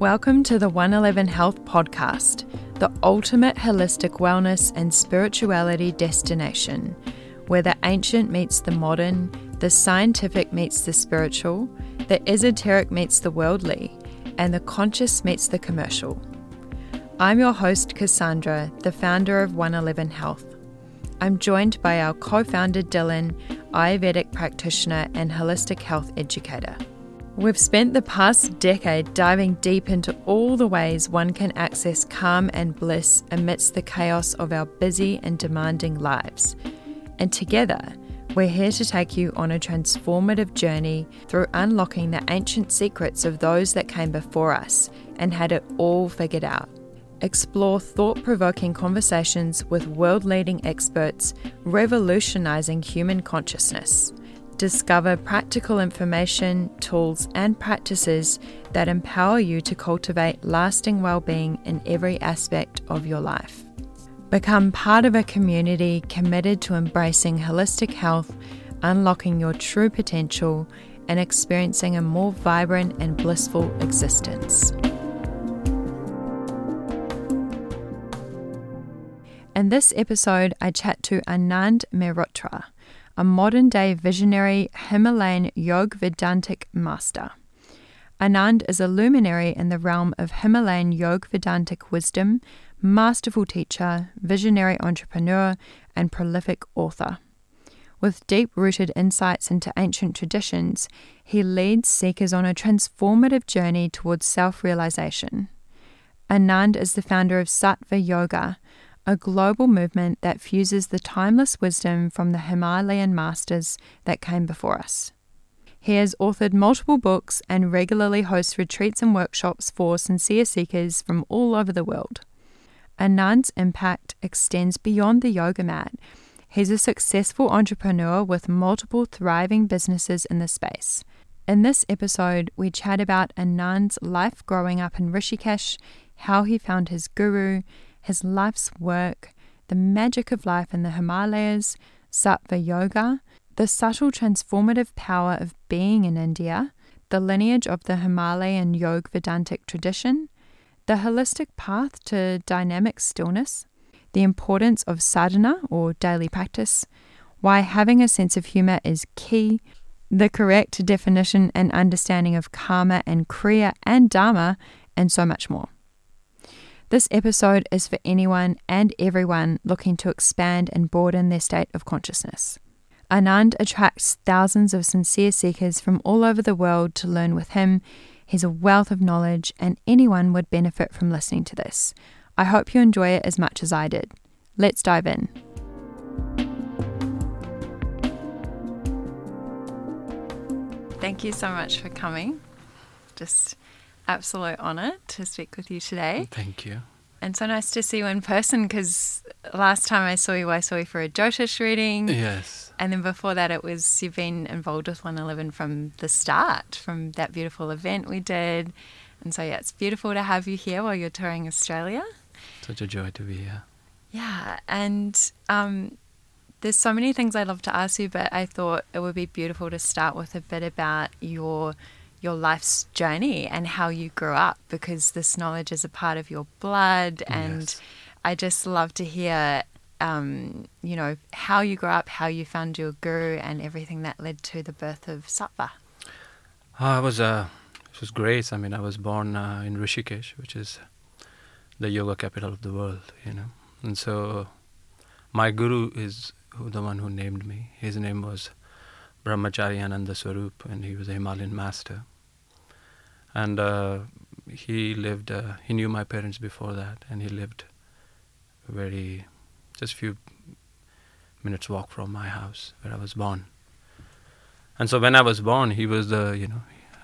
Welcome to the 111 Health Podcast, the ultimate holistic wellness and spirituality destination, where the ancient meets the modern, the scientific meets the spiritual, the esoteric meets the worldly, and the conscious meets the commercial. I'm your host, Cassandra, the founder of 111 Health. I'm joined by our co founder, Dylan, Ayurvedic practitioner and holistic health educator. We've spent the past decade diving deep into all the ways one can access calm and bliss amidst the chaos of our busy and demanding lives. And together, we're here to take you on a transformative journey through unlocking the ancient secrets of those that came before us and had it all figured out. Explore thought provoking conversations with world leading experts revolutionizing human consciousness discover practical information, tools, and practices that empower you to cultivate lasting well-being in every aspect of your life. Become part of a community committed to embracing holistic health, unlocking your true potential, and experiencing a more vibrant and blissful existence. In this episode, I chat to Anand Mehrotra a modern day visionary Himalayan Yog Vedantic master. Anand is a luminary in the realm of Himalayan Yog Vedantic wisdom, masterful teacher, visionary entrepreneur, and prolific author. With deep rooted insights into ancient traditions, he leads seekers on a transformative journey towards self realization. Anand is the founder of Sattva Yoga, a global movement that fuses the timeless wisdom from the Himalayan masters that came before us. He has authored multiple books and regularly hosts retreats and workshops for sincere seekers from all over the world. Anand's impact extends beyond the yoga mat. He's a successful entrepreneur with multiple thriving businesses in the space. In this episode, we chat about Anand's life growing up in Rishikesh, how he found his guru, his life's work, the magic of life in the Himalayas, Sattva Yoga, the subtle transformative power of being in India, the lineage of the Himalayan Yoga Vedantic tradition, the holistic path to dynamic stillness, the importance of sadhana or daily practice, why having a sense of humor is key, the correct definition and understanding of karma and kriya and dharma, and so much more. This episode is for anyone and everyone looking to expand and broaden their state of consciousness. Anand attracts thousands of sincere seekers from all over the world to learn with him. He's a wealth of knowledge, and anyone would benefit from listening to this. I hope you enjoy it as much as I did. Let's dive in. Thank you so much for coming. Just absolute honour to speak with you today. Thank you. And so nice to see you in person because last time I saw you, I saw you for a Jyotish reading. Yes. And then before that, it was you've been involved with 111 from the start, from that beautiful event we did. And so, yeah, it's beautiful to have you here while you're touring Australia. Such a joy to be here. Yeah. And um, there's so many things I'd love to ask you, but I thought it would be beautiful to start with a bit about your your life's journey and how you grew up because this knowledge is a part of your blood. And yes. I just love to hear, um, you know, how you grew up, how you found your guru, and everything that led to the birth of Sattva. Uh, I was, uh, it was great. I mean, I was born uh, in Rishikesh, which is the yoga capital of the world, you know. And so my guru is who, the one who named me. His name was Brahmachari Ananda Swarup, and he was a Himalayan master and uh, he lived. Uh, he knew my parents before that, and he lived very just few minutes walk from my house where I was born. And so when I was born, he was the you know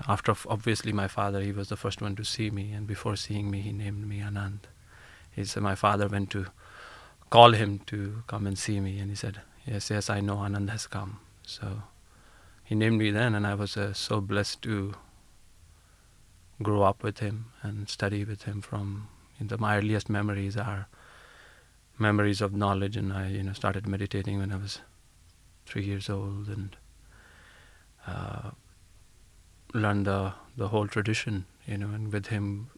after obviously my father, he was the first one to see me, and before seeing me, he named me Anand. He said my father went to call him to come and see me, and he said, "Yes, yes, I know Anand has come." So he named me then, and I was uh, so blessed to grow up with him and study with him from the, my earliest memories are memories of knowledge and I you know started meditating when I was three years old and uh, learned the the whole tradition you know and with him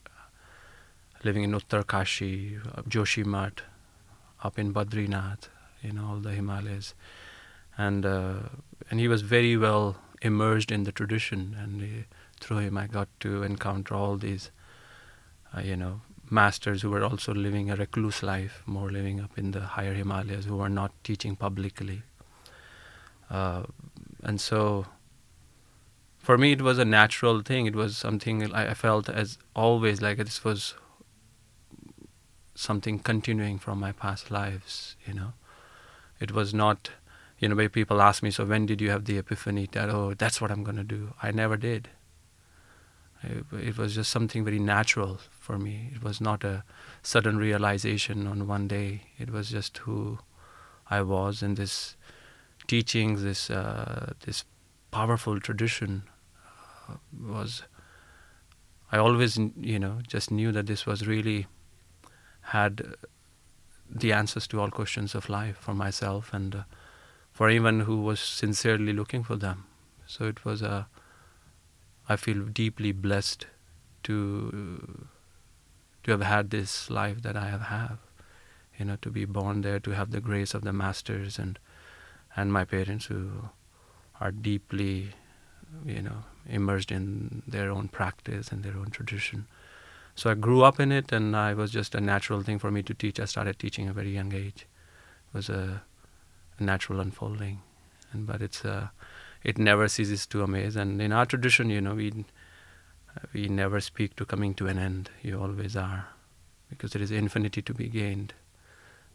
living in Uttarkashi, uh, Joshimath, up in Badrinath, you know, all the Himalayas, and uh, and he was very well immersed in the tradition, and he, through him I got to encounter all these, uh, you know, masters who were also living a recluse life, more living up in the higher Himalayas, who were not teaching publicly, uh, and so. For me, it was a natural thing. It was something I felt as always like this was something continuing from my past lives, you know. It was not, you know, people ask me, so when did you have the epiphany that, oh, that's what I'm going to do? I never did. It, was just something very natural for me. It was not a sudden realization on one day. It was just who I was, and this teachings, this uh, this powerful tradition uh, was. I always, you know, just knew that this was really had the answers to all questions of life for myself and uh, for anyone who was sincerely looking for them. So it was a. I feel deeply blessed to to have had this life that I have had. You know, to be born there, to have the grace of the masters and and my parents who are deeply, you know, immersed in their own practice and their own tradition. So I grew up in it, and I was just a natural thing for me to teach. I started teaching at a very young age. It was a, a natural unfolding, and but it's a, uh, it never ceases to amaze. And in our tradition, you know, we we never speak to coming to an end. You always are, because there is infinity to be gained.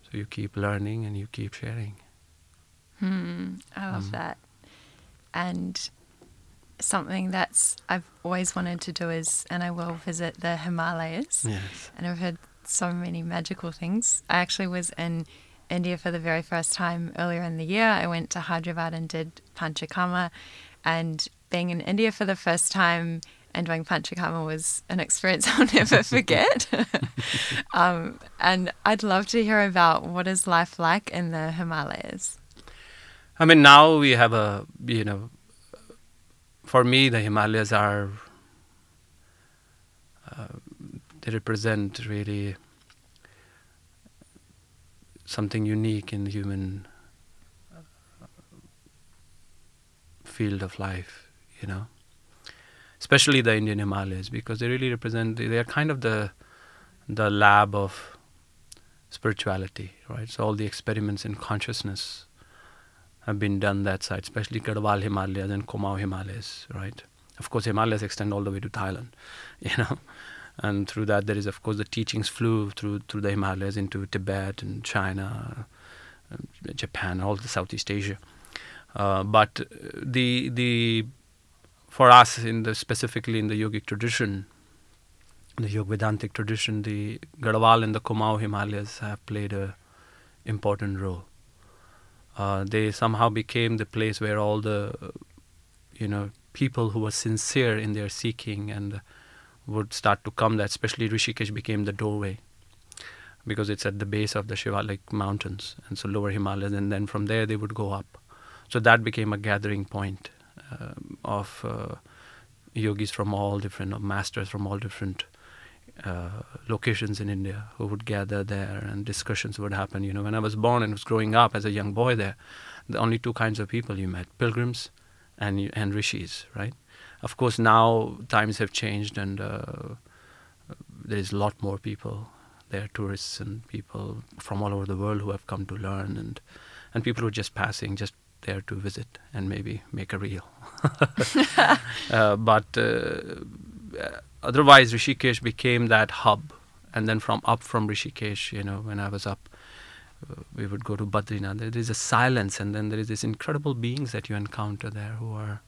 So you keep learning and you keep sharing. Hmm, I love mm. that. And something that's I've always wanted to do is, and I will visit the Himalayas. Yes. And I've heard so many magical things. I actually was in India for the very first time earlier in the year. I went to Hyderabad and did Panchakarma. And being in India for the first time and doing Panchakarma was an experience I'll never forget. um, and I'd love to hear about what is life like in the Himalayas. I mean, now we have a, you know, for me, the Himalayas are uh, they represent really something unique in the human field of life, you know. Especially the Indian Himalayas, because they really represent. They are kind of the the lab of spirituality, right? So all the experiments in consciousness have been done that side, especially Garhwal Himalayas and Kumaon Himalayas, right? Of course, Himalayas extend all the way to Thailand, you know, and through that there is, of course, the teachings flew through through the Himalayas into Tibet and China, uh, Japan, all the Southeast Asia. Uh, but the the for us in the specifically in the yogic tradition, the Yog Vedantic tradition, the Garhwal and the Kumaon Himalayas have played a important role uh, they somehow became the place where all the you know people who were sincere in their seeking and would start to come there especially rishikesh became the doorway because it's at the base of the shivalik mountains and so lower himalayas and then from there they would go up so that became a gathering point uh, of uh, yogis from all different masters from all different uh, locations in India who would gather there and discussions would happen. You know, when I was born and was growing up as a young boy there, the only two kinds of people you met pilgrims and, and rishis, right? Of course, now times have changed and uh, there is a lot more people. There are tourists and people from all over the world who have come to learn and, and people who are just passing, just there to visit and maybe make a reel. uh, but uh, otherwise Rishikesh became that hub. And then from up from Rishikesh, you know, when I was up, uh, we would go to Badrinath. There is a silence, and then there is these incredible beings that you encounter there who are.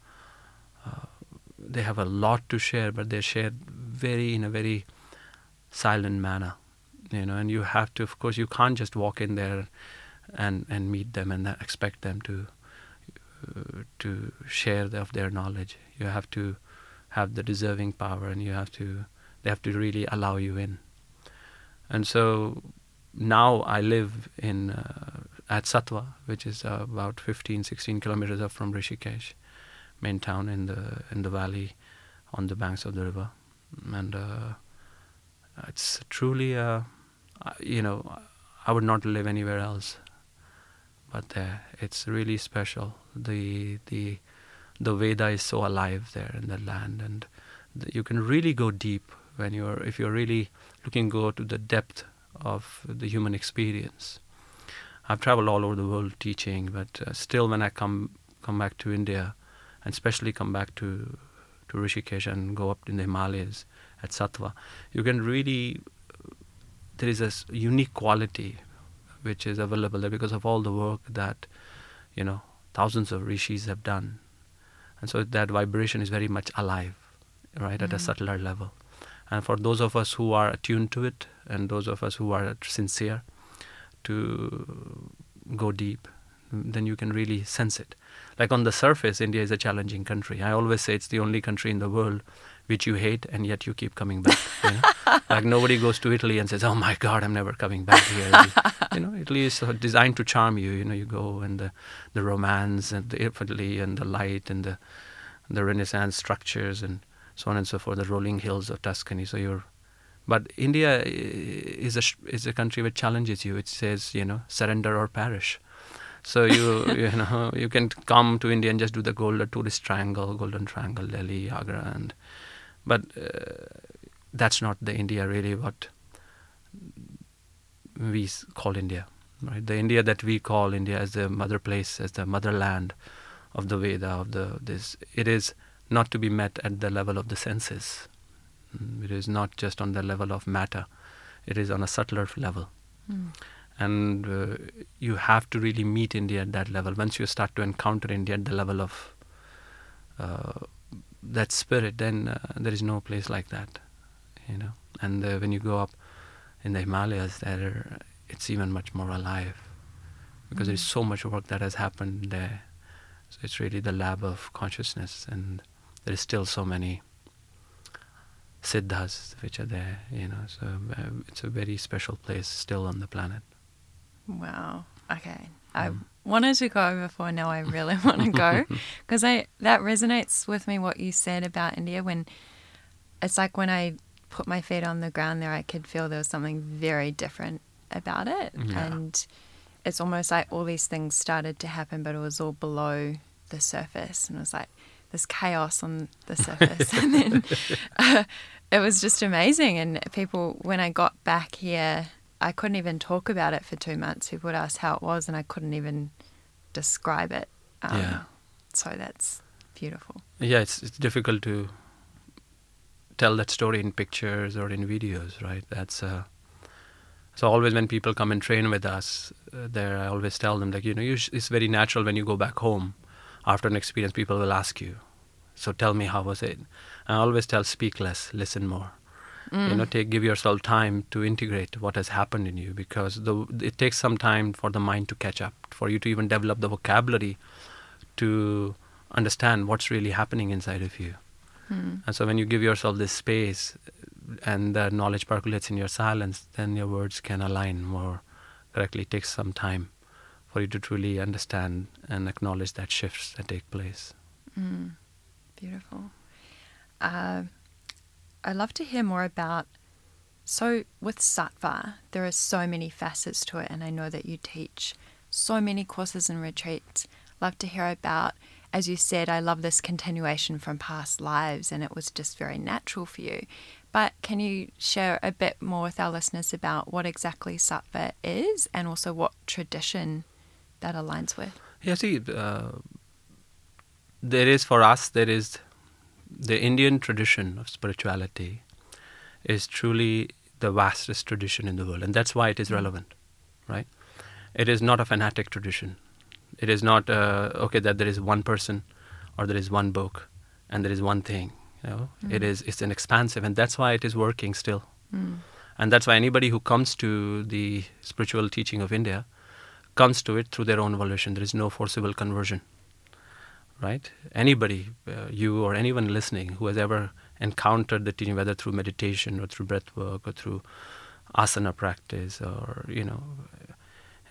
They have a lot to share, but they share very in a very silent manner, you know. And you have to, of course, you can't just walk in there and and meet them and expect them to uh, to share the, of their knowledge. You have to have the deserving power and you have to they have to really allow you in and so now i live in uh, at Sattva which is uh, about 15 16 kilometers up from rishikesh main town in the in the valley on the banks of the river and uh, it's truly, uh, you know, I would not live anywhere else. But there, it's really special. The the the Veda is so alive there in the land, and the, you can really go deep when you're if you're really looking go to the depth of the human experience. I've traveled all over the world teaching, but uh, still, when I come come back to India, and especially come back to to Rishikesh and go up in the Himalayas at Sattva, you can really there is a unique quality which is available there because of all the work that you know thousands of rishis have done, and so that vibration is very much alive, right, mm-hmm. at a mm-hmm. subtler level. And for those of us who are attuned to it, and those of us who are sincere to go deep, then you can really sense it. Like on the surface, India is a challenging country. I always say it's the only country in the world which you hate and yet you keep coming back. You know? like nobody goes to Italy and says, "Oh my God, I'm never coming back here." you know, Italy is designed to charm you. You know, you go and the the romance and the Italy and the light and the the Renaissance structures and so on and so forth, the rolling hills of Tuscany. So you're, but India is a is a country which challenges you. It says, you know, surrender or perish. So you you know you can come to India and just do the golden tourist triangle, golden triangle, Delhi, Agra, and but uh, that's not the India really what we call India, right? The India that we call India as the mother place, as the motherland of the Veda, of the this, it is not to be met at the level of the senses. Mm, it is not just on the level of matter. It is on a subtler level. Mm. And uh, you have to really meet India at that level. Once you start to encounter India at the level of uh, that spirit, then uh, there is no place like that, you know. And uh, when you go up in the Himalayas, there it's even much more alive because mm. there's so much work that has happened there. So it's really the lab of consciousness, and there is still so many siddhas which are there, you know. So uh, it's a very special place still on the planet. Wow. Okay. I mm. wanted to go before now I really want to go because I that resonates with me what you said about India when it's like when I put my feet on the ground there I could feel there was something very different about it yeah. and it's almost like all these things started to happen but it was all below the surface and it was like this chaos on the surface and then uh, it was just amazing and people when I got back here I couldn't even talk about it for two months. People would ask how it was, and I couldn't even describe it. Um, yeah. So that's beautiful. Yeah, it's it's difficult to tell that story in pictures or in videos, right? That's uh, so always when people come and train with us, uh, there I always tell them like you know sh- it's very natural when you go back home after an experience, people will ask you, so tell me how was it. I always tell speak less, listen more. Mm. You know, take give yourself time to integrate what has happened in you because the, it takes some time for the mind to catch up, for you to even develop the vocabulary to understand what's really happening inside of you. Mm. And so when you give yourself this space and the knowledge percolates in your silence, then your words can align more correctly. It takes some time for you to truly understand and acknowledge that shifts that take place. Mm. Beautiful. Uh, I'd love to hear more about. So, with Sattva, there are so many facets to it, and I know that you teach so many courses and retreats. Love to hear about, as you said, I love this continuation from past lives, and it was just very natural for you. But can you share a bit more with our listeners about what exactly Sattva is and also what tradition that aligns with? Yeah, see, uh, there is for us, there is the Indian tradition of spirituality is truly the vastest tradition in the world, and that's why it is hmm. relevant, right? It is not a fanatic tradition. It is not uh, okay that there is one person, or there is one book, and there is one thing. You know, mm. it is it's an expansive, and that's why it is working still. Mm. And that's why anybody who comes to the spiritual teaching of India comes to it through their own volition. There is no forcible conversion right? Anybody, uh, you or anyone listening who has ever encountered the teaching, whether through meditation or through breath work or through asana practice or, you know,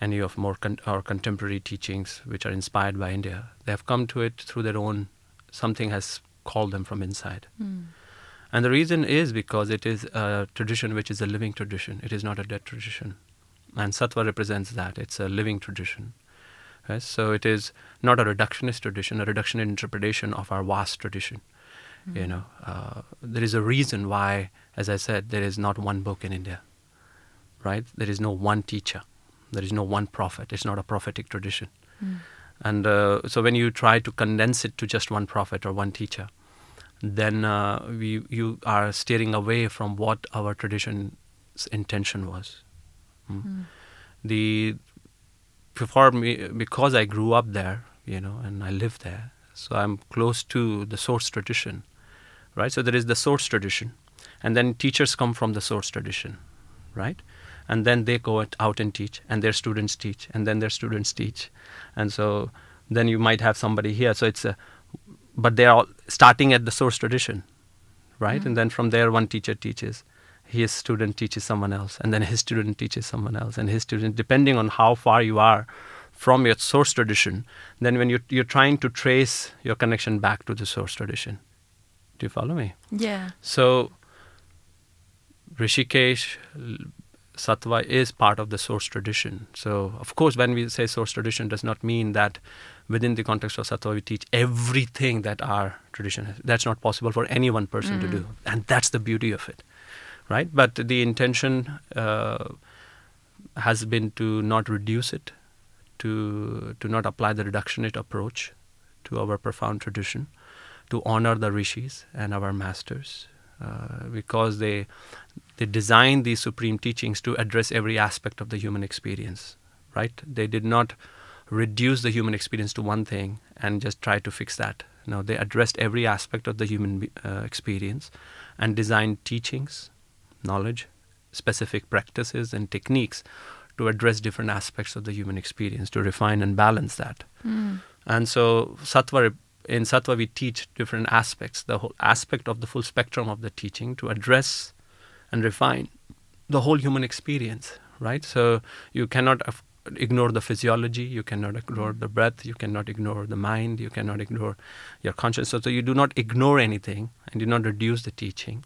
any of more con- our contemporary teachings which are inspired by India, they have come to it through their own, something has called them from inside. Mm. And the reason is because it is a tradition which is a living tradition. It is not a dead tradition. And Sattva represents that. It's a living tradition. Right? So it is not a reductionist tradition, a reductionist interpretation of our vast tradition. Mm-hmm. You know, uh, there is a reason why, as I said, there is not one book in India. Right? There is no one teacher. There is no one prophet. It's not a prophetic tradition. Mm. And uh, so when you try to condense it to just one prophet or one teacher, then uh, we, you are steering away from what our tradition's intention was. Mm. Mm. The before me because I grew up there, you know, and I live there, so I'm close to the source tradition, right? So there is the source tradition, and then teachers come from the source tradition, right? And then they go out and teach, and their students teach, and then their students teach, and so then you might have somebody here. So it's a but they are all starting at the source tradition, right? Mm-hmm. And then from there, one teacher teaches, his student teaches someone else, and then his student teaches someone else, and his student, depending on how far you are from your source tradition, then when you're, you're trying to trace your connection back to the source tradition. Do you follow me? Yeah. So, Rishikesh, Sattva is part of the source tradition. So, of course, when we say source tradition, does not mean that within the context of Sattva, we teach everything that our tradition has. That's not possible for any one person mm. to do. And that's the beauty of it, right? But the intention uh, has been to not reduce it, to, to not apply the reductionist approach to our profound tradition, to honor the rishis and our masters. Uh, because they they designed these supreme teachings to address every aspect of the human experience right they did not reduce the human experience to one thing and just try to fix that. No, they addressed every aspect of the human uh, experience and designed teachings, knowledge, specific practices, and techniques to address different aspects of the human experience, to refine and balance that. Mm. And so, Sattva, in Sattva, we teach different aspects, the whole aspect of the full spectrum of the teaching to address and refine the whole human experience, right? So, you cannot, ignore the physiology, you cannot ignore the breath, you cannot ignore the mind, you cannot ignore your conscience. So, you do not ignore anything and do not reduce the teaching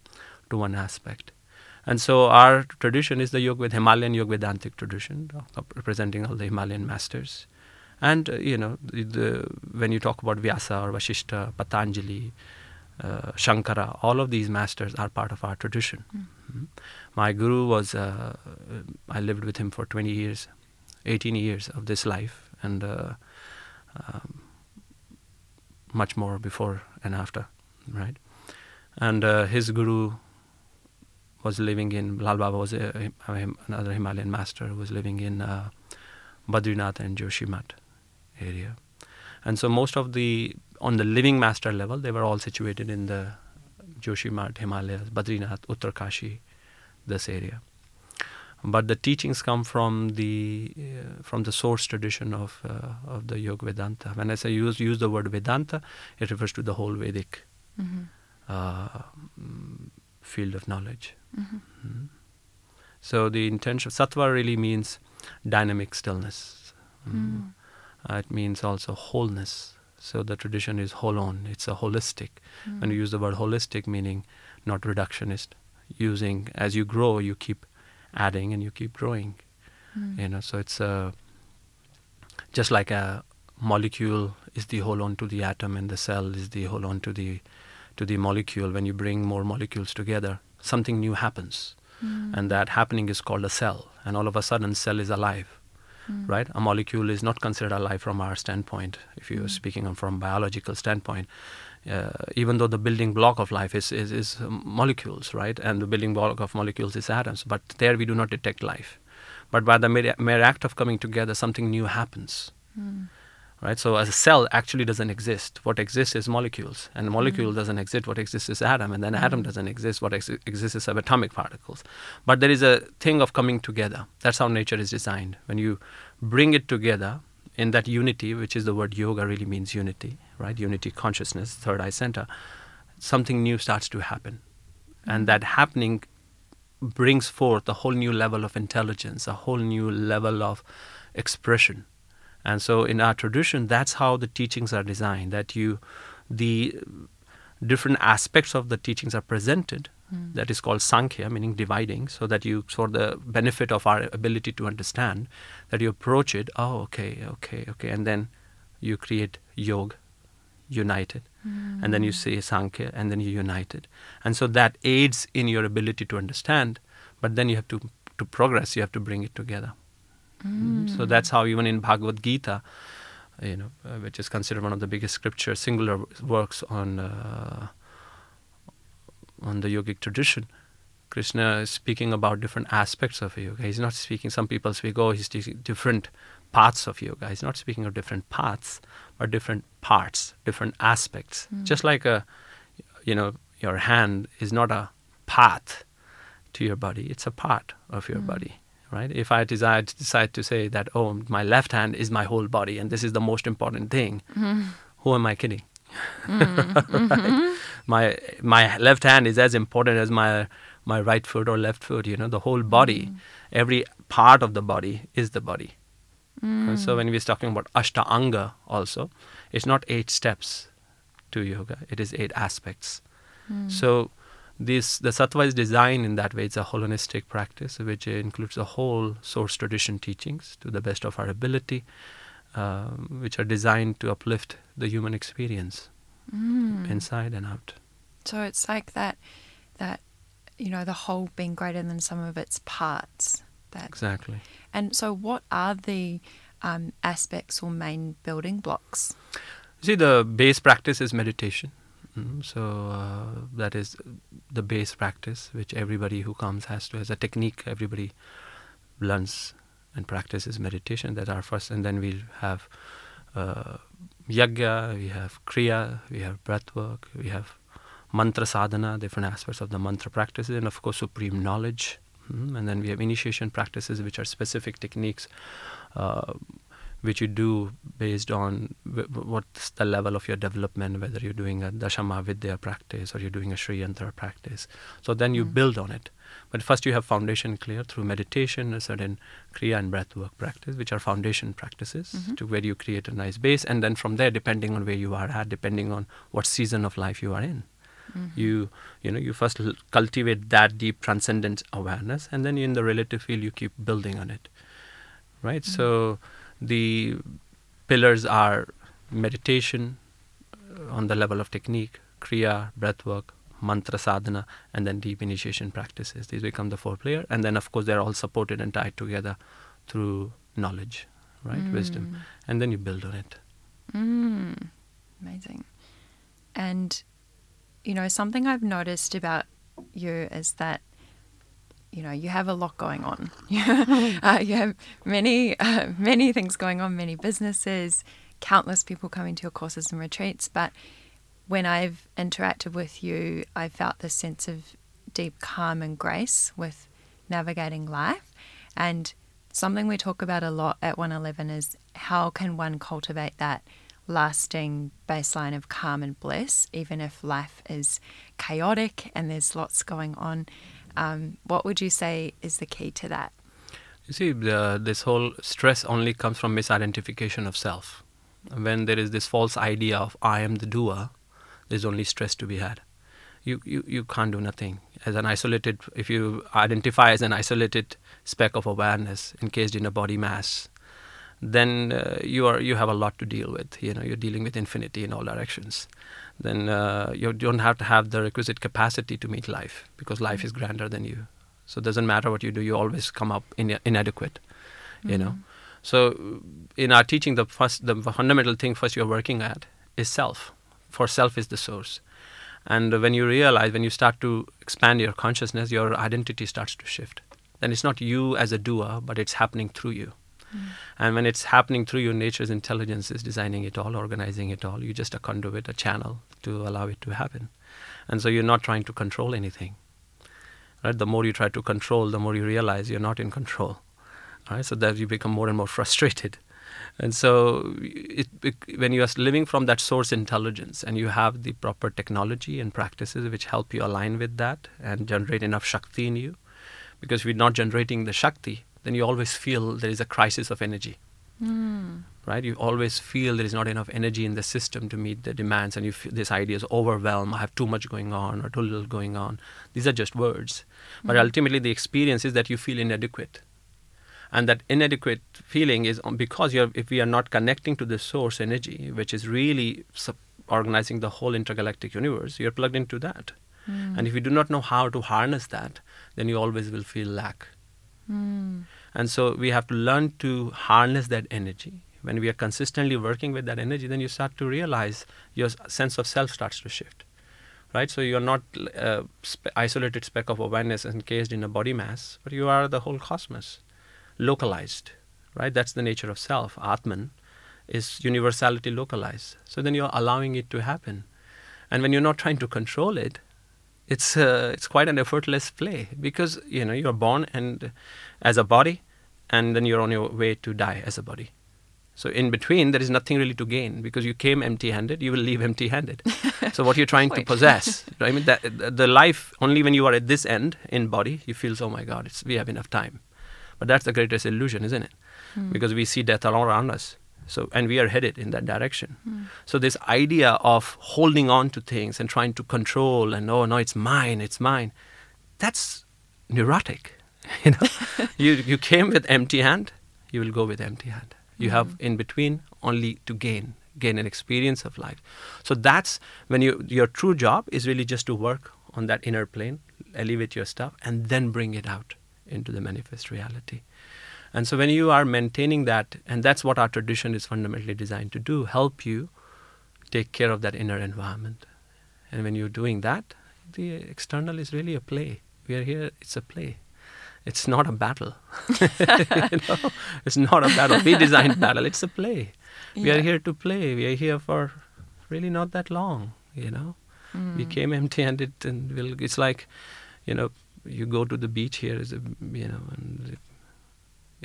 to one aspect. And so our tradition is the Yoga with Himalayan Yoga Vedantic tradition, representing all the Himalayan masters. And, uh, you know, the, the, when you talk about Vyasa or Vashishta, Patanjali, uh, Shankara, all of these masters are part of our tradition. Mm. Mm-hmm. My guru was, uh, I lived with him for 20 years. 18 years of this life and uh, um, much more before and after, right? And uh, his guru was living in Lal Baba was a, another Himalayan master who was living in uh, Badrinath and Joshimath area, and so most of the on the living master level they were all situated in the Joshimath Himalayas, Badrinath, Uttarkashi, this area but the teachings come from the uh, from the source tradition of uh, of the Yoga Vedanta. When I say use use the word Vedanta, it refers to the whole Vedic mm-hmm. uh, field of knowledge. Mm-hmm. Mm-hmm. So the intention sattva really means dynamic stillness. Mm. Uh, it means also wholeness. So the tradition is holon. It's a holistic. Mm. When you use the word holistic, meaning not reductionist, using as you grow, you keep adding and you keep growing mm. you know so it's uh, just like a molecule is the holon to the atom and the cell is the holon to the to the molecule when you bring more molecules together something new happens mm. and that happening is called a cell and all of a sudden cell is alive mm. right a molecule is not considered alive from our standpoint if you're mm. speaking from biological standpoint uh, even though the building block of life is, is, is molecules, right? And the building block of molecules is atoms. But there we do not detect life. But by the mere, mere act of coming together, something new happens. Mm. Right? So a cell actually doesn't exist. What exists is molecules. And a molecule mm. doesn't exist. What exists is atom. And then mm. atom doesn't exist. What ex- exists is atomic particles. But there is a thing of coming together. That's how nature is designed. When you bring it together, in that unity, which is the word yoga really means unity, right? Unity consciousness, third eye center, something new starts to happen. And that happening brings forth a whole new level of intelligence, a whole new level of expression. And so in our tradition, that's how the teachings are designed, that you, the, different aspects of the teachings are presented. Hmm. That is called Sankhya, meaning dividing, so that you, for the benefit of our ability to understand, that you approach it, oh, okay, okay, okay, and then you create yoga, united, and then you hmm. say Sankhya, and then you unite it. And so that aids in your ability to understand, but then you have to, to progress, you have to bring it together. So that's how even in Bhagavad Gita, you know, uh, which is considered one of the biggest scripture, singular works on uh, on the yogic tradition. Krishna is speaking about different aspects of yoga. He's not speaking. Some people speak, oh, he's teaching different paths of yoga. He's not speaking of different paths, but different parts, different aspects. Just like a, you know, your hand is not a path to your body; it's a part of your body right? If I decide decide to say that, oh, my left hand is my whole body and this is the most important thing, mm-hmm. who am I kidding? Mm-hmm. Right? Mm-hmm. My my left hand is as important as my my right foot or left foot. You know, the whole body, mm. every part of the body is the body. And so mm. when we're talking about Ashtanga, also, it's not eight steps to yoga; it is eight aspects. Mm. So this the sattva is designed in that way it's a holistic practice which includes the whole source tradition teachings to the best of our ability um, which are designed to uplift the human experience inside and out So it's like that, that you know, the whole being greater than sum of its parts. That exactly and so, what are the um, aspects or main building blocks? see the base practice is meditation Mm, so uh, that is the base practice which everybody who comes has to as a technique everybody learns and practices meditation that are first. And then we'll have uh, yagya we have kriya we have breath work we have mantra sadhana different aspects of the mantra practices and of course supreme knowledge. Mm, and then we have initiation practices which are specific techniques uh, which you do based on what's the level of your development, whether you're doing a Dasha Mahavidya practice or you're doing a Sri Yantra practice. So then you mm. build on it. But first you have foundation clear through meditation, a certain Kriya and breath work practice, which are foundation practices mm-hmm. to where you create a nice base. And then from there, depending on where you are at, depending on what season of life you are in, mm-hmm. you you know you first l- cultivate that deep transcendent awareness and then in the relative field you keep building on it right mm. so the pillars are meditation uh, on the level of technique kriya breathwork, mantra sadhana and then deep initiation practices. These become the four player and then of course they're all supported and tied together through knowledge right? Wisdom. And then you build on it. Mm, amazing. And, you know, something I've noticed about you is that, you know, you have a lot going on. uh, you have many, uh, many things going on, many businesses, countless people coming to your courses and retreats. But when I've interacted with you, I felt this sense of deep calm and grace with navigating life. And something we talk about a lot at 111 is how can one cultivate that lasting baseline of calm and bliss, even if life is chaotic and there's lots going on. Um, what would you say is the key to that? You see, the, this whole stress only comes from misidentification of self. When there is this false idea of I am the doer, there's only stress to be had. You, you, you can't do nothing. As an isolated, if you identify as an isolated speck of awareness encased in a body mass, then uh, you are you have a lot to deal with. You know, you're dealing with infinity in all directions. Then uh, you don't have to have the requisite capacity to meet life because life is grander than you. So it doesn't matter what you do, you always come up in, inadequate. You know. So in our teaching, the first, the fundamental thing first you're working at is self. For self is the source. And when you realize, when you start to expand your consciousness, your identity starts to shift. Then it's not you as a doer, but it's happening through you. And when it's happening through you, nature's intelligence is designing it all, organizing it all. You're just a conduit, a channel to allow it to happen. And so you're not trying to control anything. Right? The more you try to control, the more you realize you're not in control. Right? So that you become more and more frustrated. And so, it, it, when you are living from that source intelligence and you have the proper technology and practices which help you align with that and generate enough Shakti in you, because you're not generating the Shakti, then you always feel there is a crisis of energy. Hmm. right? You always feel there is not enough energy in the system to meet the demands, and you feel this idea is overwhelmed. I have too much going on or too little going on. These are just words, but hmm. ultimately the experience is that you feel inadequate, and that inadequate feeling is because you're if we are not connecting to the source energy, which is really sup- organizing the whole intergalactic universe, you're plugged into that. Hmm. And if you do not know how to harness that, then you always will feel lack. Mm. And so we have to learn to harness that energy. When we are consistently working with that energy, then you start to realize your sense of self starts to shift. Right? So you're not spe- isolated speck of awareness encased in a body mass, but you are the whole cosmos, localized. Right? That's the nature of self. Atman is universality localized. So then you're allowing it to happen. And when you're not trying to control it, it's uh, it's quite an effortless play because you know you're born and as a body, and then you're on your way to die as a body. So in between, there is nothing really to gain because you came empty-handed. You will leave empty-handed. so what you're trying to possess, I mean, that, the life only when you are at this end in body, you feel, oh my God, it's, we have enough time. But that's the greatest illusion, isn't it? Because we see death all around us. So and we are headed in that direction. Hmm. So this idea of holding on to things and trying to control and oh no, it's mine, it's mine, that's neurotic. You know, you you came with empty hand, you will go with empty hand. You have hmm. in between only to gain, gain an experience of life. So that's when you your true job is really just to work on that inner plane, elevate your stuff, and then bring it out into the manifest reality. And so when you are maintaining that, and that's what our tradition is fundamentally designed to do, help you take care of that inner environment. And when you're doing that, the external is really a play. We are here, it's a play. It's not a battle. you know? It's not a battle. We designed battle, it's a play. We are here to play. We are here for really not that long, you know. Mm. We came empty-handed, and we'll, it's like, you know, you go to the beach here a, you know, and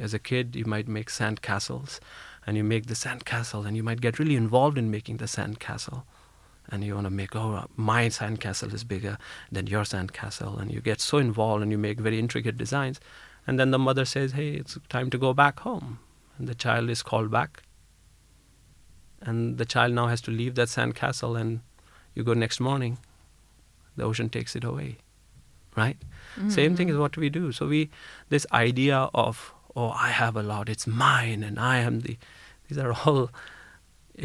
as a kid you might make sand castles, and you make the sand castle, and you might get really involved in making the sand castle, and you want to make oh my sand castle is bigger than your sand castle, and you get so involved and you make very intricate designs, and then the mother says, hey, it's time to go back home, and the child is called back, and the child now has to leave that sand castle and you go next morning the ocean takes it away right? Same thing mm. is what we do. So we this idea of oh i have a lot it's mine and i am the these are all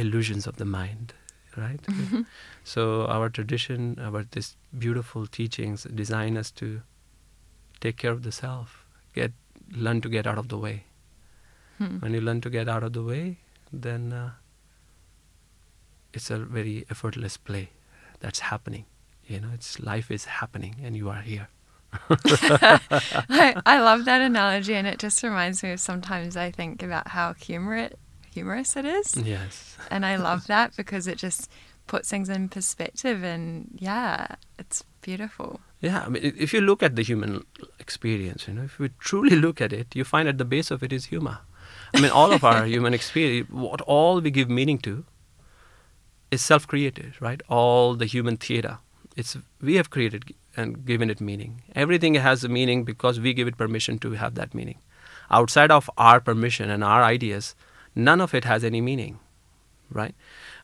illusions of the mind right? So our tradition our this beautiful teachings design us to take care of the self get learn to get out of the way. Hmm. when you learn to get out of the way then uh, it's a very effortless play that's happening. You know it's life is happening and you are here I, I love that analogy, and it just reminds me of sometimes I think about how humor humorous it is, yes and I love that because it just puts things in perspective. And yeah, it's beautiful. yeah i mean if you look at the human experience you know if you truly look at it you find at the base of it is humor i mean all of our human experience what all we give meaning to is self-created right all the human theater it's we have created and given it meaning. Everything has a meaning because we give it permission to have that meaning. Outside of our permission and our ideas none of it has any meaning right?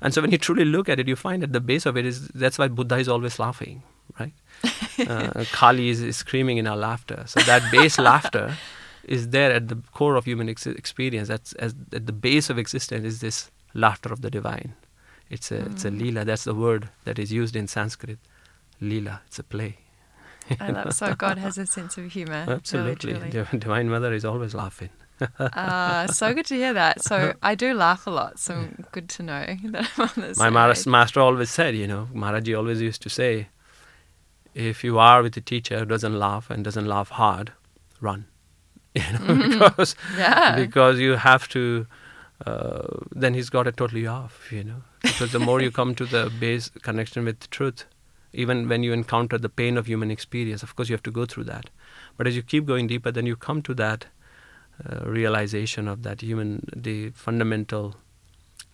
And so when you truly look at it you find at the base of it is that's why buddha is always laughing right? Uh, kali is, is screaming in our laughter. So that base laughter is there at the core of human ex- experience. That's as, at the base of existence is this laughter of the divine. It's a it's a lila. That's the word that is used in sanskrit lila it's a play I love so God has a sense of humor. absolutely Really. Divine mother is always laughing Uh, so good to hear that. So I do laugh a lot. So good to know that I'm on the My page. master always said, you know, Maharaji always used to say, if you are with a teacher who doesn't laugh and doesn't laugh hard, run. You know, because Yeah. because you have to. Uh, then he's got it totally off. You know, because the more you come to the base connection with truth, even when you encounter the pain of human experience, of course you have to go through that. But as you keep going deeper, then you come to that uh, realization of that human, the fundamental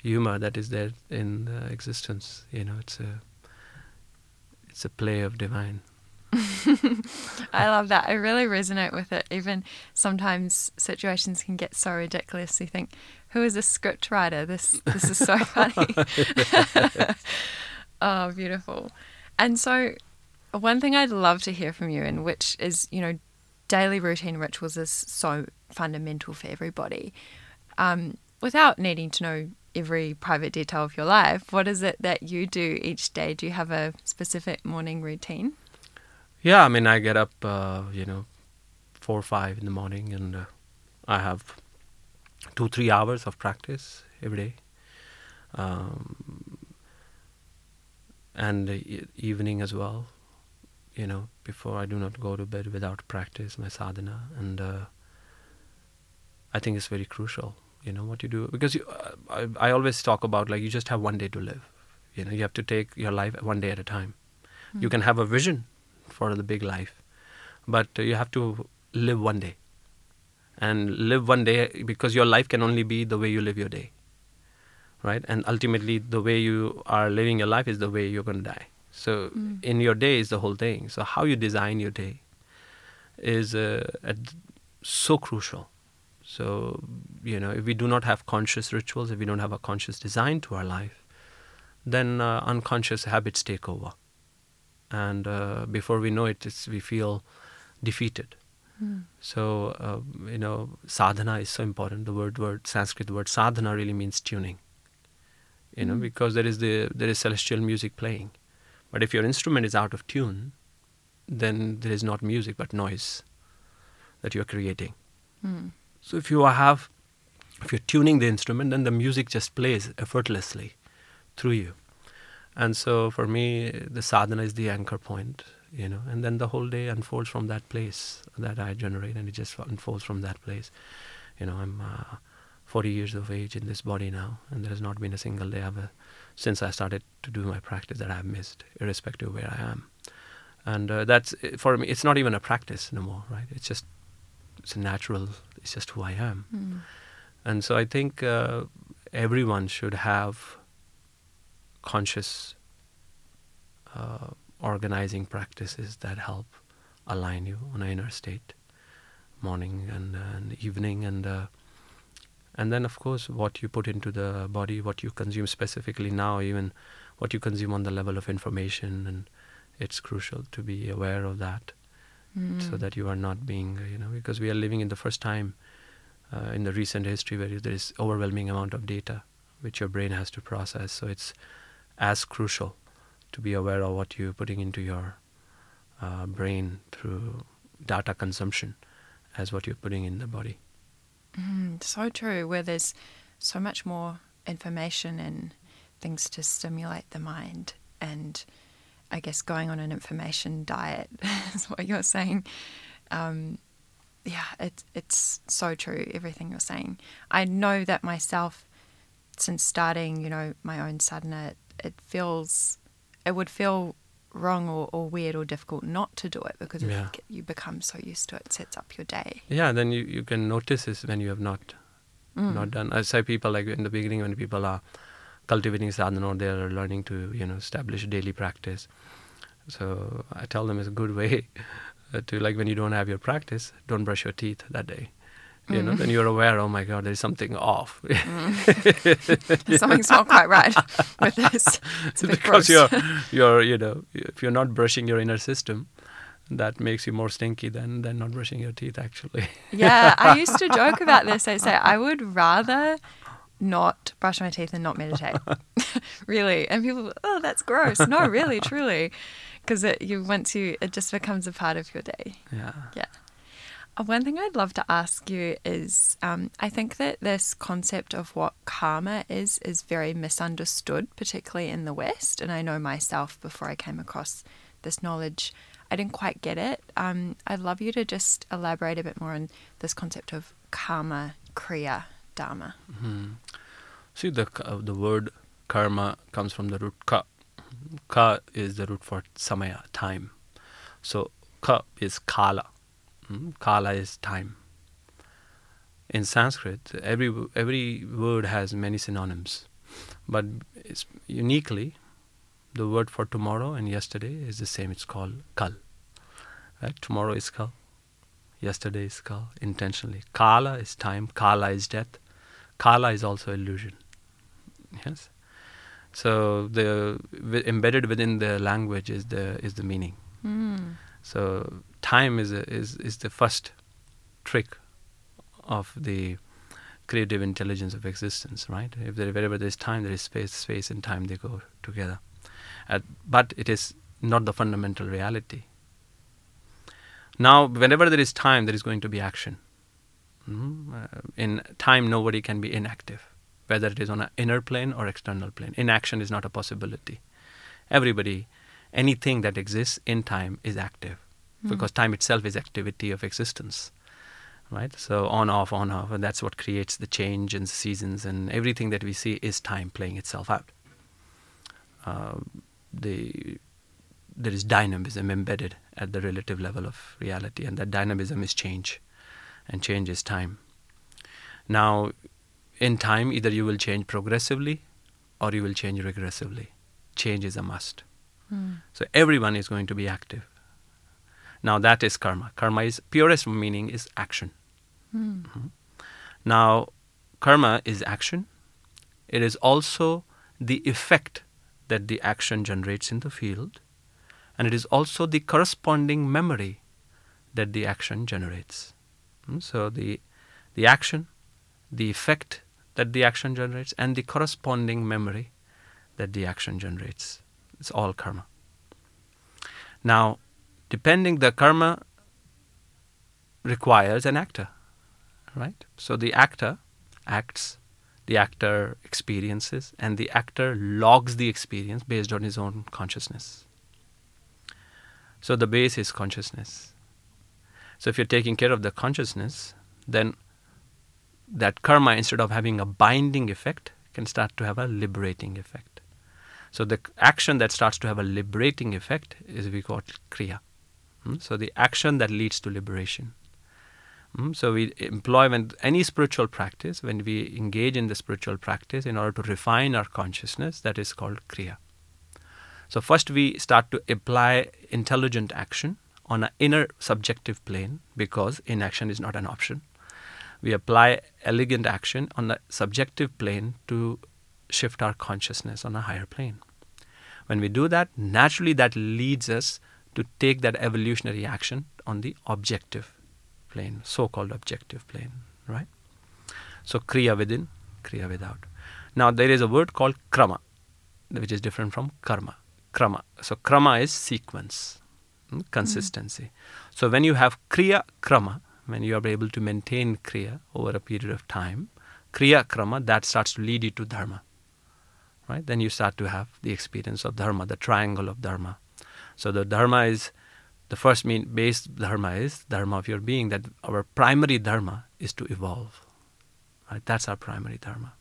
humor that is there in uh, existence. You know, it's a it's a play of divine. I love that. I really resonate with it. Even sometimes situations can get so ridiculous. You think, who is a script writer? This this is so funny. oh, beautiful. And so, one thing I'd love to hear from you, and which is, you know, daily routine rituals is so fundamental for everybody. Um, without needing to know every private detail of your life, what is it that you do each day? Do you have a specific morning routine? Yeah, I mean, I get up, uh, you know, four or five in the morning, and uh, I have two, three hours of practice every day. Um, and e- evening as well, you know, before I do not go to bed without practice, my sadhana. And uh, I think it's very crucial you know what you do. Because you, uh, I, I always talk about like you just have one day to live. You know you have to take your life one day at a time. Mm. you can have a vision for the big life but uh, you have to live one day. And live one day because your life can only be the way you live your day right and ultimately the way you are living your life is the way you're going to die so mm. in your day is the whole thing so how you design your day is uh, so crucial so, you know, if we do not have conscious rituals, if we don't have a conscious design to our life, then uh, unconscious habits take over. And uh, before we know it, we feel defeated. Mm. So, uh, you know, sadhana is so important. The word, word Sanskrit word sadhana really means tuning. You know, mm. because there is the there is celestial music playing, but if your instrument is out of tune, then there is not music but noise that you are creating. Mm. So if you have, if you're tuning the instrument, then the music just plays effortlessly through you. And so for me, the sadhana is the anchor point, you know, and then the whole day unfolds from that place that I generate, and it just unfolds from that place. You know, I'm uh, 40 years of age in this body now, and there has not been a single day ever since I started to do my practice that I have missed, irrespective of where I am. And uh, that's for me. It's not even a practice no more, right? It's just it's a natural it's just who I am. Mm. And so I think uh, everyone should have conscious uh, organizing practices that help align you on an inner state, morning and, uh, and evening, and uh, and then of course what you put into the body, what you consume specifically now, even what you consume on the level of information, and it's crucial to be aware of that mm. so that you are not being, you know, because we are living in the first time uh, in the recent history where there is overwhelming amount of data which your brain has to process. So it's as crucial to be aware of what you're putting into your uh, brain through data consumption as what you're putting in the body. Mm, so true. Where there's so much more information and things to stimulate the mind and I guess going on an information diet is what you're saying. Um, yeah, it's it's so true. Everything you're saying. I know that myself. Since starting, you know, my own sadhana, it, it feels, it would feel wrong or, or, weird or difficult not to do it because yeah. you become so used to it, it sets up your day. Yeah, then you, you can notice this when you have not mm. not done. I say people like in the beginning when people are cultivating sadhana or they're learning to you know establish daily practice. So I tell them it's a good way to like when you don't have your practice, don't brush your teeth that day. You mm. know, then you're aware. Oh my God, there's something off. Mm. Something's not quite right with this. because you're, you're, you know, if you're not brushing your inner system, that makes you more stinky than than not brushing your teeth. Actually. yeah, I used to joke about this. I say I would rather not brush my teeth and not meditate. really. And people, oh, that's gross. No, really, truly. Because it you once you it just becomes a part of your day. Yeah. Yeah. Uh, one thing I'd love to ask you is um, I think that this concept of what karma is is very misunderstood, particularly in the West. And I know myself before I came across this knowledge, I didn't quite get it. Um, I'd love you to just elaborate a bit more on this concept of karma, kriya, dharma. Mm-hmm. See, the uh, the word karma comes from the root ka. Ka is the root for samaya, time. So ka is kala. Mm? Kala is time. In Sanskrit, every every word has many synonyms, but uniquely, the word for tomorrow and yesterday is the same. It's called kal. Right? Tomorrow is kal. Yesterday is kal. Intentionally. Kala is time. Kala is death. Kala is also illusion. Yes. So the w- embedded within the language is the is the meaning. Mm. So time is a, is is the first trick of the creative intelligence of existence, right? If there, wherever there is time, there is space. Space and time they go together, uh, but it is not the fundamental reality. Now, whenever there is time, there is going to be action. Mhm. Uh, in time, nobody can be inactive, whether it is on an inner plane or external plane. Inaction is not a possibility. Everybody, anything that exists in time is active, because time itself is activity of existence, right? So on, off, on, off, and that's what creates the change in seasons, and everything that we see is time playing itself out. Uh, the there is dynamism embedded at the relative level of reality, and that dynamism is change, and change is time. Now, in time, either you will change progressively or you will change regressively. Change is a must. Mm. So, everyone is going to be active. Now, that is karma. Karma is purest meaning is action. Mm. Now, karma is action. It is also the effect that the action generates in the field, and it is also the corresponding memory that the action generates. Mm, So, the, the action, the effect that the action generates, and the corresponding memory that the action generates. It's all karma. Now, depending the karma requires an actor, right? So the actor acts, the actor experiences, and the actor logs the experience based on his own consciousness. So the base is consciousness. So if you're taking care of the consciousness, then that karma, instead of having a binding effect, can start to have a liberating effect. So the action that starts to have a liberating effect is we call it kriya. Hmm? So the action that leads to liberation. Mm, So we employ when any spiritual practice, when we engage in the spiritual practice in order to refine our consciousness, that is called kriya. So first we start to apply intelligent action on an inner subjective plane because inaction is not an option. We apply elegant action on the subjective plane to shift our consciousness on a higher plane. When we do that, naturally that leads us to take that evolutionary action on the objective plane, so called objective plane, right? So Kriya within, Kriya without. Now there is a word called Krama, which is different from Karma. Krama. So Krama is sequence, hmm, consistency. So when you have Kriya Krama, when you are able to maintain Kriya over a period of time, Kriya Krama, that starts to lead you to Dharma. Right? Then you start to have the experience of Dharma, the triangle of Dharma. So the Dharma is the first mean base dharma is dharma of your being that our primary dharma is to evolve right that's our primary dharma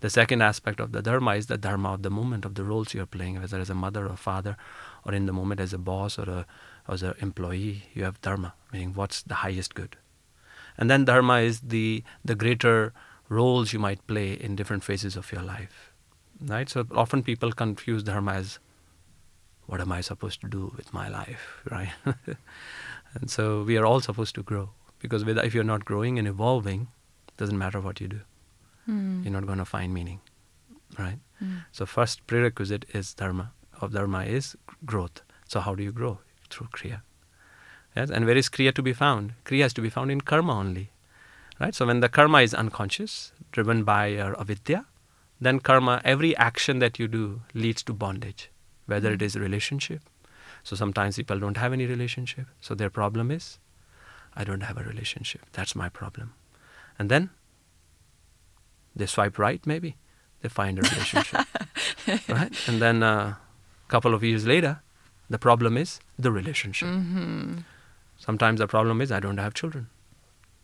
the second aspect of the dharma is the dharma of the moment of the roles you're playing whether as a mother or father or in the moment as a boss or a as an employee you have dharma meaning what's the highest good and then dharma is the the greater roles you might play in different phases of your life right so often people confuse dharma as what am I supposed to do with my life, right? and so we are all supposed to grow because with, if you're not growing and evolving, it doesn't matter what you do. Mm. You're not going to find meaning, right? Mm. So first prerequisite is dharma. Of dharma is growth. So how do you grow? Through kriya. Yes, and where is kriya to be found? Kriya is to be found in karma only, right? So when the karma is unconscious, driven by your avidya, then karma, every action that you do leads to bondage whether it is a relationship. So sometimes people don't have any relationship. So their problem is, I don't have a relationship. That's my problem. And then they swipe right, maybe they find a relationship, right? And then a uh, couple of years later, the problem is the relationship. Mm-hmm. Sometimes the problem is I don't have children.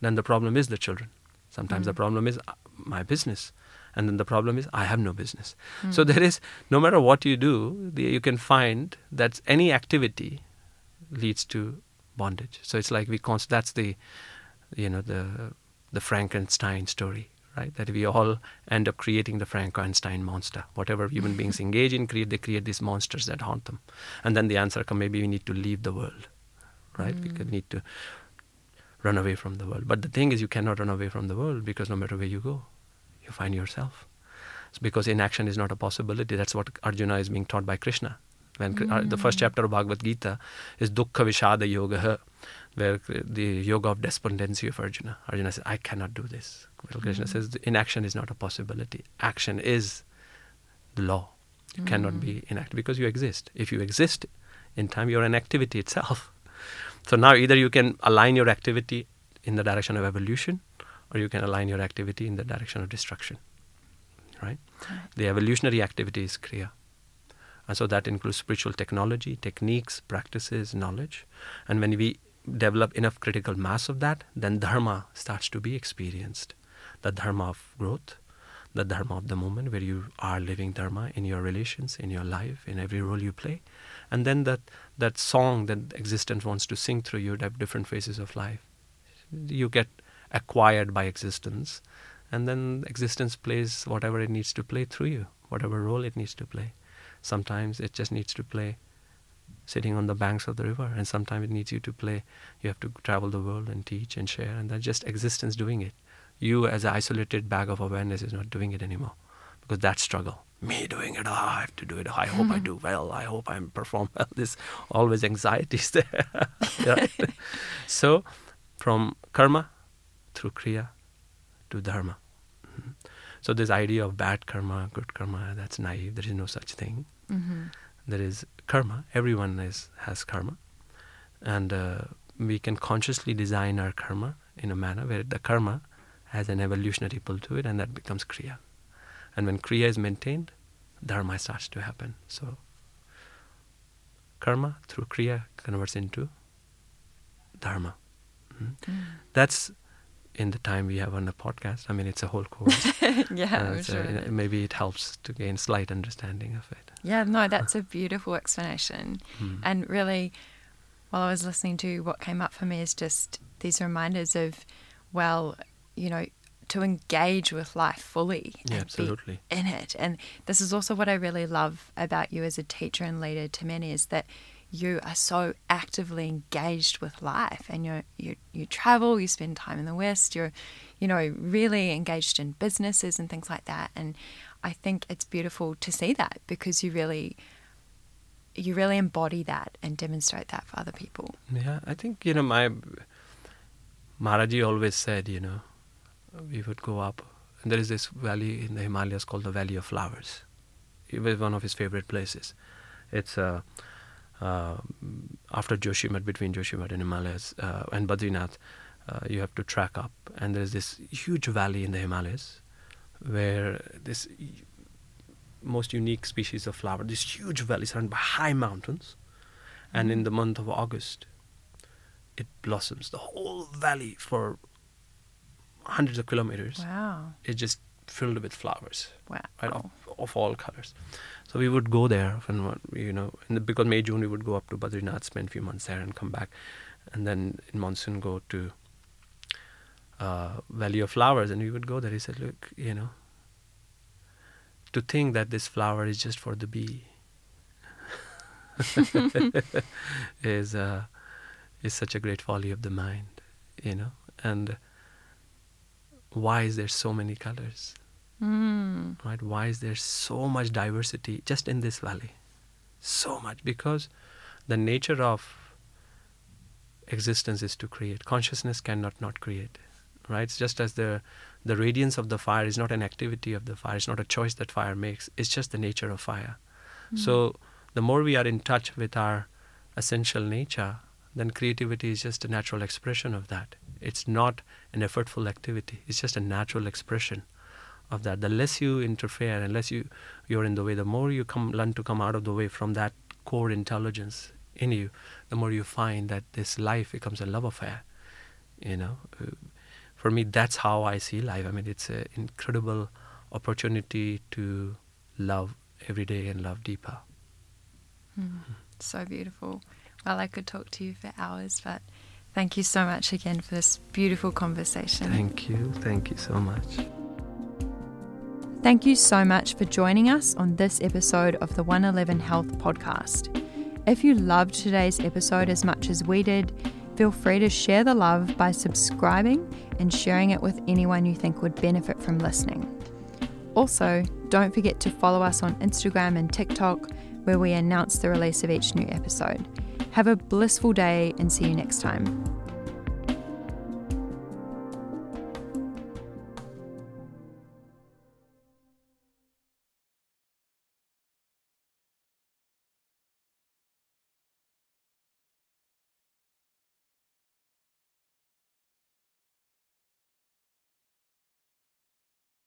Then the problem is the children. Sometimes the Mm. problem is uh, my business and then the problem is i have no business. Hmm. So there is no matter what you do the, you can find that any activity leads to bondage. So it's like we const- that's the you know the the frankenstein story right? That we all end up creating the frankenstein monster. Whatever human beings engage in create they create these monsters that haunt them. And then the answer come maybe we need to leave the world right? We could hmm. need to run away from the world. But the thing is, you cannot run away from the world because no matter where you go, you find yourself. It's because inaction is not a possibility. That's what Arjuna is being taught by Krishna. When uh, the first mm. chapter of Bhagavad Gita is Dukkha Vishada Yoga, where the yoga of despondency of Arjuna. Arjuna says, I cannot do this. Krishna mm. says, inaction is not a possibility. Action is the law. You cannot be mm. inactive because you exist. If you exist in time, you're an activity itself. So now either you can align your activity in the direction of evolution or you can align your activity in the direction of destruction. Right? The evolutionary activity is Kriya. And so that includes spiritual technology, techniques, practices, knowledge. And when we develop enough critical mass of that, then dharma starts to be experienced. The dharma of growth, the dharma of the moment where you are living dharma in your relations, in your life, in every role you play. And then that, that song that existence wants to sing through you different phases of life. You get acquired by existence, and then existence plays whatever it needs to play through you, whatever role it needs to play. Sometimes it just needs to play sitting on the banks of the river, and sometimes it needs you to play. You have to travel the world and teach and share, and that's just existence doing it. You, as an isolated bag of awareness, is not doing it anymore because that struggle. Me doing it, oh, I have to do it. I hope I mm-hmm. do well. I hope I perform well. This always anxieties there. so, from karma through kriya to dharma. Mm-hmm. So this idea of bad karma, good karma, that's naive. There is no such thing. Mm-hmm. There is karma. Everyone is has karma, and uh, we can consciously design our karma in a manner where the karma has an evolutionary pull to it, and that becomes kriya. And when kriya is maintained, dharma starts to happen. So karma through kriya converts into dharma. Mhm. Mm. That's in the time we have on the podcast. I mean, it's a whole course. yeah, Uh, so sure. it maybe it helps to gain slight understanding of it. Yeah, no, that's a beautiful explanation. Hmm. And really, while I was listening to what came up for me is just these reminders of, well, you know, to engage with life fully Yeah, absolutely. in it. And this is also what I really love about you as a teacher and leader to many is that you are so actively engaged with life and you you you travel, you spend time in the West, you're you know really engaged in businesses and things like that. And I think it's beautiful to see that because you really you really embody that and demonstrate that for other people. Yeah, I think you know my Maharaji always said, you know, we would go up, and there is this valley in the Himalayas called the Valley of Flowers. It was one of his favorite places. It's uh, uh, after Joshimath, between Joshimath and Himalayas uh, and Badrinath, uh, you have to track up, and there is this huge valley in the Himalayas where this most unique species of flower, this huge valley surrounded by high mountains, and in the month of August, it blossoms. The whole valley for hundreds of kilometers Wow. is just filled with flowers, Wow. right, of, of all colors. So we would go there, and you know, in the, because May June we would go up to Badrinath, spend a few months there, and come back, and then in monsoon go to uh, Valley of Flowers, and we would go there. He said, "Look, you know, to think that this flower is just for the bee is uh, is such a great folly of the mind, you know, and." Why is there so many colors? Mm. right? Why is there so much diversity just in this valley? So much. Because the nature of existence is to create. Consciousness cannot not create. Right? It's just as the the radiance of the fire is not an activity of the fire. It's not a choice that fire makes. It's just the nature of fire. So the more we are in touch with our essential nature then creativity is just a natural expression of that. It's not an effortful activity. It's just a natural expression of that. The less you interfere, and unless you you're in the way, the more you come learn to come out of the way from that core intelligence in you, the more you find that this life becomes a love affair. You know, Uh, for me, that's how I see life. I mean, it's an incredible opportunity to love every day and love deeper. So beautiful. Well, I could talk to you for hours, but thank you so much again for this beautiful conversation. Thank you, thank you so much. Thank you so much for joining us on this episode of the 111 Health Podcast. If you loved today's episode as much as we did, feel free to share the love by subscribing and sharing it with anyone you think would benefit from listening. Also, don't forget to follow us on Instagram and TikTok, where we announce the release of each new episode. Have a blissful day and see you next time.